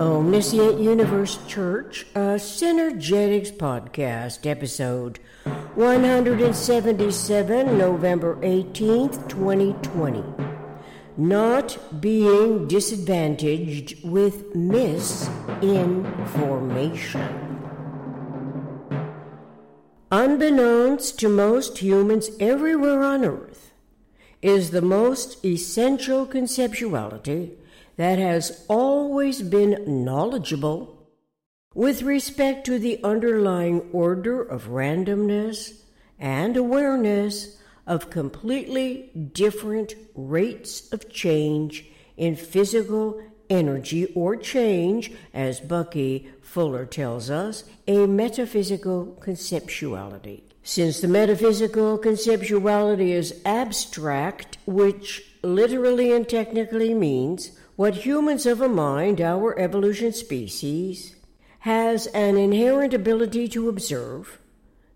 Omniscient Universe Church, a Synergetics podcast, episode 177, November 18th, 2020. Not being disadvantaged with misinformation. Unbeknownst to most humans everywhere on earth, is the most essential conceptuality that has always been knowledgeable with respect to the underlying order of randomness and awareness of completely different rates of change in physical energy or change, as Bucky Fuller tells us, a metaphysical conceptuality. Since the metaphysical conceptuality is abstract, which literally and technically means what humans of a mind, our evolution species, has an inherent ability to observe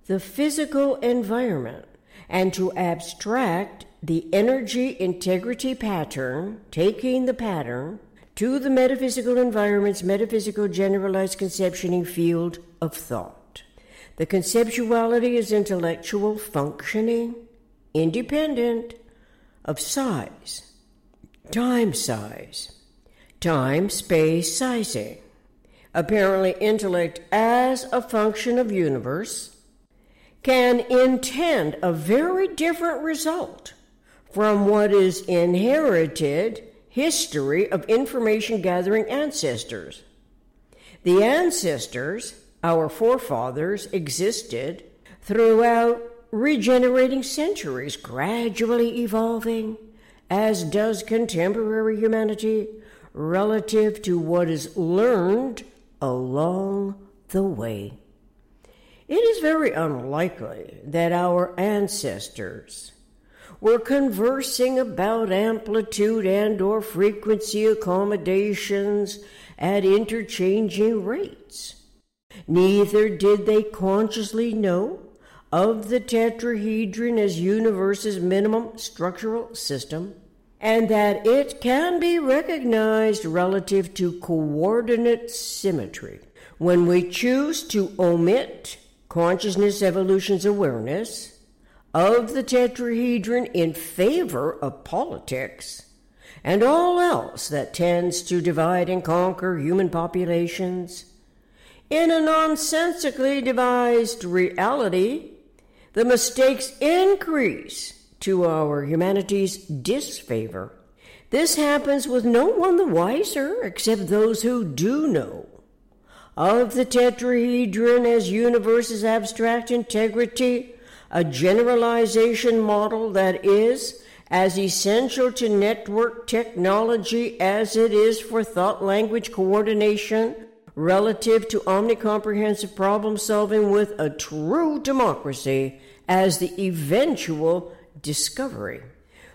the physical environment and to abstract the energy integrity pattern, taking the pattern to the metaphysical environment's metaphysical generalized conceptioning field of thought. The conceptuality is intellectual functioning, independent of size, time size, time space sizing. Apparently, intellect as a function of universe can intend a very different result from what is inherited history of information gathering ancestors. The ancestors, our forefathers, existed throughout regenerating centuries, gradually evolving, as does contemporary humanity relative to what is learned along the way. It is very unlikely that our ancestors were conversing about amplitude and or frequency accommodations at interchanging rates. Neither did they consciously know of the tetrahedron as universe's minimum structural system and that it can be recognized relative to coordinate symmetry. When we choose to omit consciousness evolution's awareness of the tetrahedron in favor of politics and all else that tends to divide and conquer human populations, in a nonsensically devised reality, the mistakes increase to our humanity's disfavor. This happens with no one the wiser except those who do know of the tetrahedron as universe's abstract integrity, a generalization model that is as essential to network technology as it is for thought language coordination relative to omnicomprehensive problem solving with a true democracy as the eventual discovery.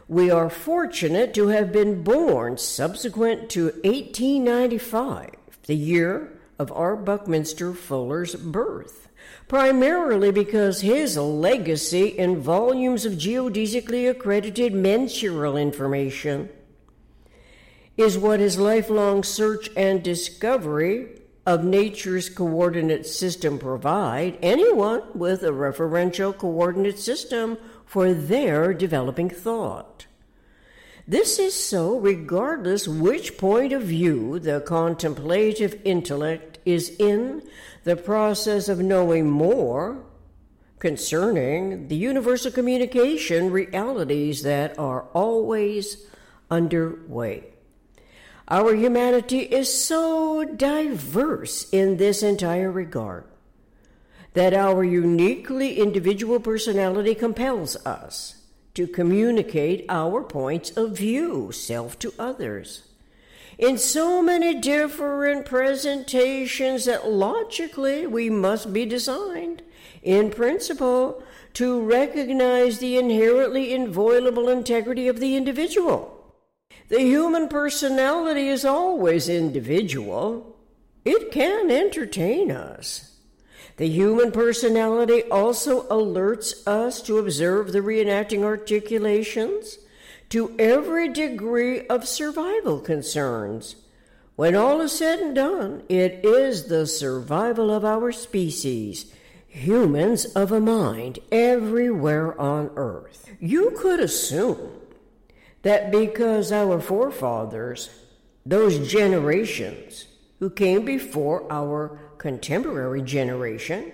We are fortunate to have been born subsequent to 1895, the year of R. Buckminster Fuller's birth, primarily because his legacy in volumes of geodesically accredited mensural information is what his lifelong search and discovery of nature's coordinate system provide anyone with a referential coordinate system for their developing thought. This is so regardless which point of view the contemplative intellect is in the process of knowing more concerning the universal communication realities that are always underway. Our humanity is so diverse in this entire regard that our uniquely individual personality compels us to communicate our points of view, self to others, in so many different presentations that logically we must be designed, in principle, to recognize the inherently inviolable integrity of the individual. The human personality is always individual. It can entertain us. The human personality also alerts us to observe the reenacting articulations to every degree of survival concerns, When all is said and done, it is the survival of our species, humans of a mind everywhere on earth. You could assume that because our forefathers, those generations who came before our contemporary generation,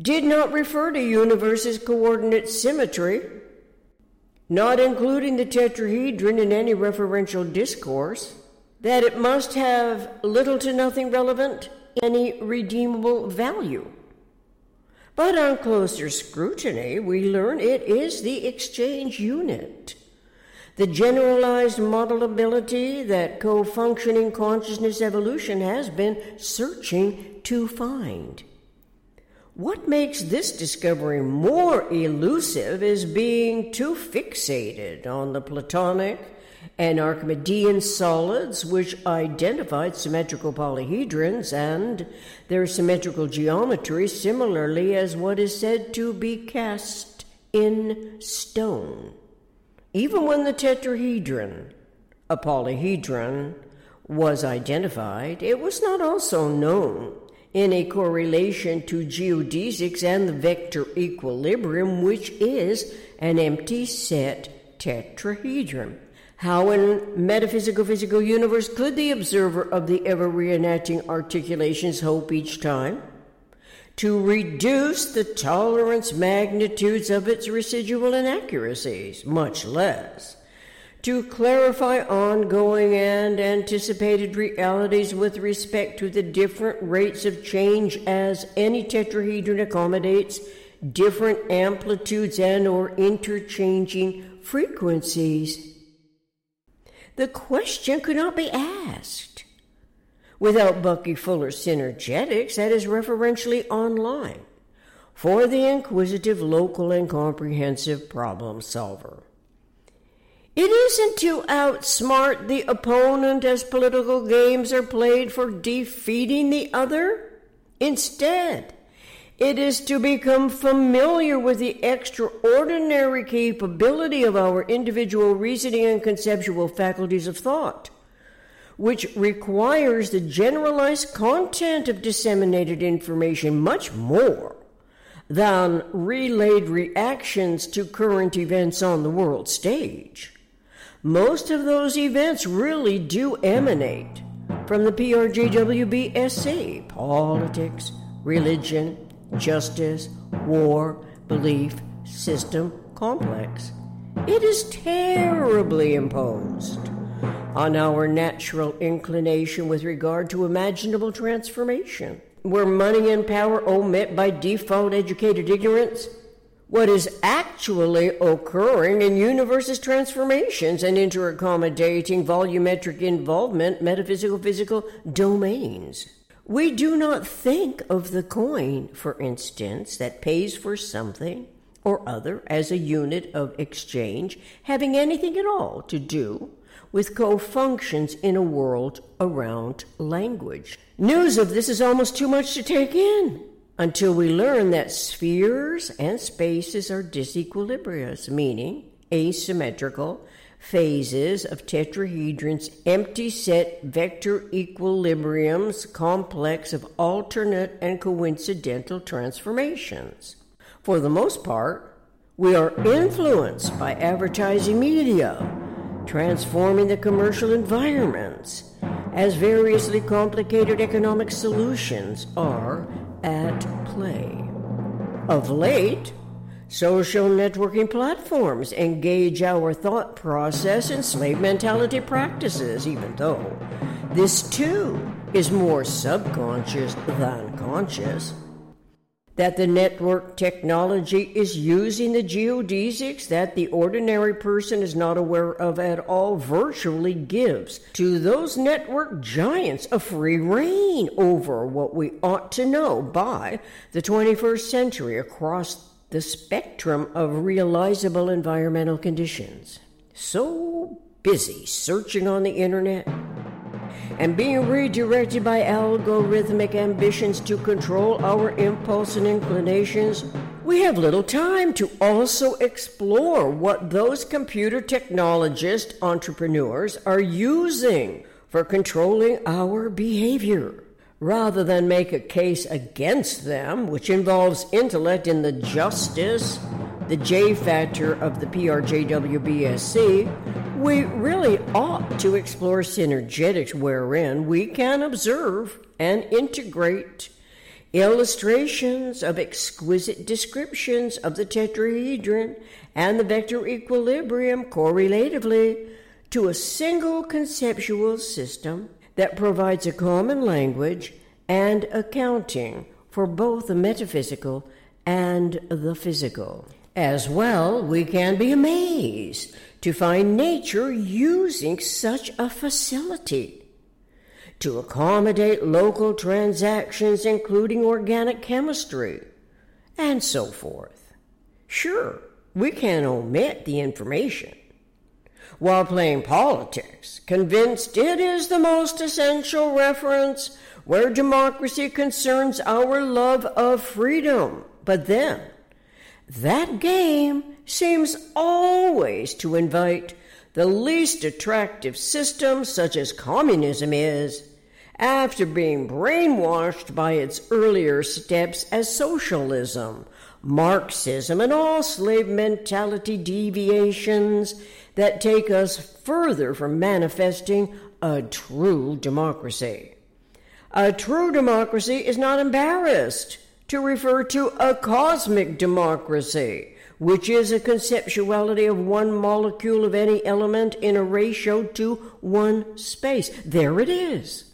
did not refer to universe's coordinate symmetry, not including the tetrahedron in any referential discourse, that it must have little to nothing relevant, any redeemable value. But on closer scrutiny, we learn it is the exchange unit, the generalized modelability that co functioning consciousness evolution has been searching to find. What makes this discovery more elusive is being too fixated on the Platonic and Archimedean solids, which identified symmetrical polyhedrons and their symmetrical geometry similarly as what is said to be cast in stone. Even when the tetrahedron, a polyhedron, was identified, it was not also known in a correlation to geodesics and the vector equilibrium, which is an empty set tetrahedron. How in metaphysical physical universe could the observer of the ever reenacting articulations hope each time? To reduce the tolerance magnitudes of its residual inaccuracies, much less to clarify ongoing and anticipated realities with respect to the different rates of change as any tetrahedron accommodates different amplitudes and or interchanging frequencies. The question could not be asked without bucky fuller's synergetics that is referentially online. For the inquisitive local and comprehensive problem solver. It isn't to outsmart the opponent as political games are played for defeating the other. Instead, it is to become familiar with the extraordinary capability of our individual reasoning and conceptual faculties of thought, which requires the generalized content of disseminated information much more than relayed reactions to current events on the world stage most of those events really do emanate from the PRJWBSC politics, religion, justice, war, belief, system, complex. It is terribly imposed on our natural inclination with regard to imaginable transformation, where money and power omit by default educated ignorance what is actually occurring in universe's transformations and interaccommodating volumetric involvement metaphysical physical domains. We do not think of the coin, for instance, that pays for something or other as a unit of exchange having anything at all to do with co functions in a world around language. News of this is almost too much to take in until we learn that spheres and spaces are disequilibrious, meaning asymmetrical phases of tetrahedrons, empty set vector equilibriums, complex of alternate and coincidental transformations. For the most part, we are influenced by advertising media, transforming the commercial environments, as variously complicated economic solutions are at play. Of late, social networking platforms engage our thought process in slave mentality practices, even though this too is more subconscious than conscious that the network technology is using the geodesics that the ordinary person is not aware of at all virtually gives to those network giants a free rein over what we ought to know by the 21st century across the spectrum of realizable environmental conditions. So busy searching on the internet and being redirected by algorithmic ambitions to control our impulse and inclinations, we have little time to also explore what those computer technologist entrepreneurs are using for controlling our behavior rather than make a case against them, which involves intellect in the justice, the J factor of the PRJWBSC, we really ought to explore synergetics wherein we can observe and integrate illustrations of exquisite descriptions of the tetrahedron and the vector equilibrium correlatively to a single conceptual system that provides a common language and accounting for both the metaphysical and the physical. As well, we can be amazed to find nature using such a facility to accommodate local transactions, including organic chemistry, and so forth. Sure, we can omit the information while playing politics, convinced it is the most essential reference where democracy concerns our love of freedom. But then, that game seems always to invite the least attractive system, such as communism is, after being brainwashed by its earlier steps as socialism, Marxism, and all slave mentality deviations that take us further from manifesting a true democracy. A true democracy is not embarrassed to refer to a cosmic democracy, which is a conceptuality of one molecule of any element in a ratio to one space. There it is.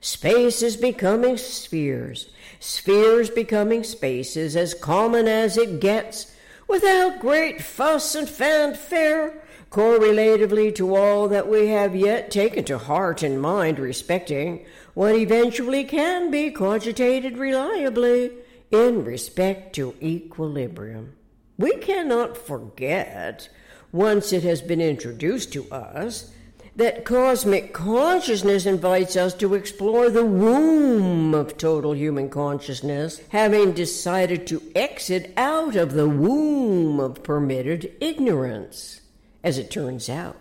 Space is becoming spheres, spheres becoming spaces as common as it gets, without great fuss and fanfare, correlatively to all that we have yet taken to heart and mind respecting what eventually can be cogitated reliably in respect to equilibrium. We cannot forget, once it has been introduced to us, that cosmic consciousness invites us to explore the womb of total human consciousness, having decided to exit out of the womb of permitted ignorance. As it turns out,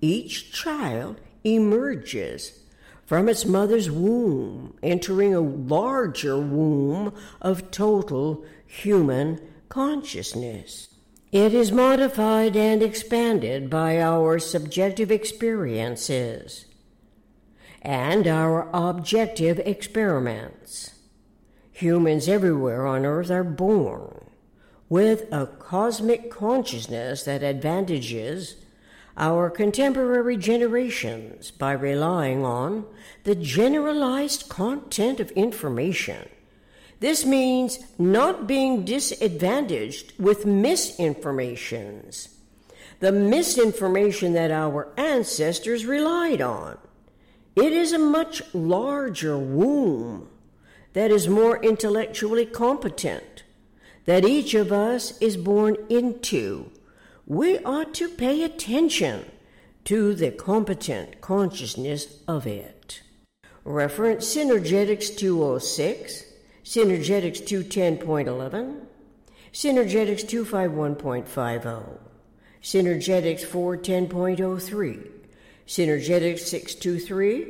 each child emerges from its mother's womb, entering a larger womb of total human consciousness. It is modified and expanded by our subjective experiences and our objective experiments. Humans everywhere on earth are born with a cosmic consciousness that advantages our contemporary generations by relying on the generalized content of information this means not being disadvantaged with misinformations, the misinformation that our ancestors relied on. It is a much larger womb that is more intellectually competent, that each of us is born into. We ought to pay attention to the competent consciousness of it. Reference Synergetics 206 Synergetics 210.11, Synergetics 251.50, Synergetics 410.03, Synergetics 623,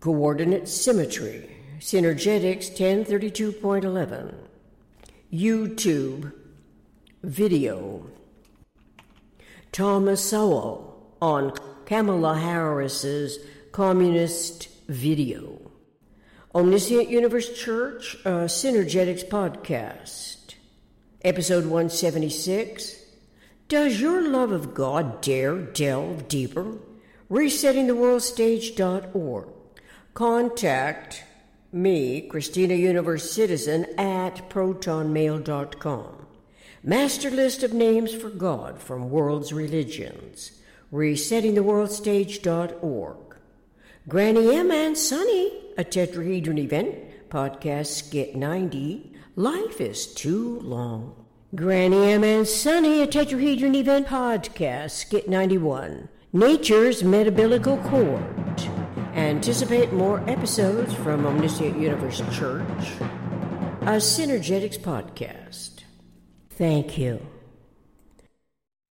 Coordinate Symmetry, Synergetics 1032.11, YouTube Video, Thomas Sowell on Kamala Harris's Communist Video. Omniscient Universe Church uh, Synergetics Podcast, Episode 176. Does your love of God dare delve deeper? ResettingTheWorldStage.org. Contact me, Christina Universe Citizen, at protonmail.com. Master list of names for God from world's religions. ResettingTheWorldStage.org. Granny M and Suny, a tetrahedron event, podcast skit 90. Life is too long. Granny M and Suny, a tetrahedron event, podcast skit 91. Nature's Metabolical Cord. Anticipate more episodes from Omniscient Universe Church, a Synergetics podcast. Thank you.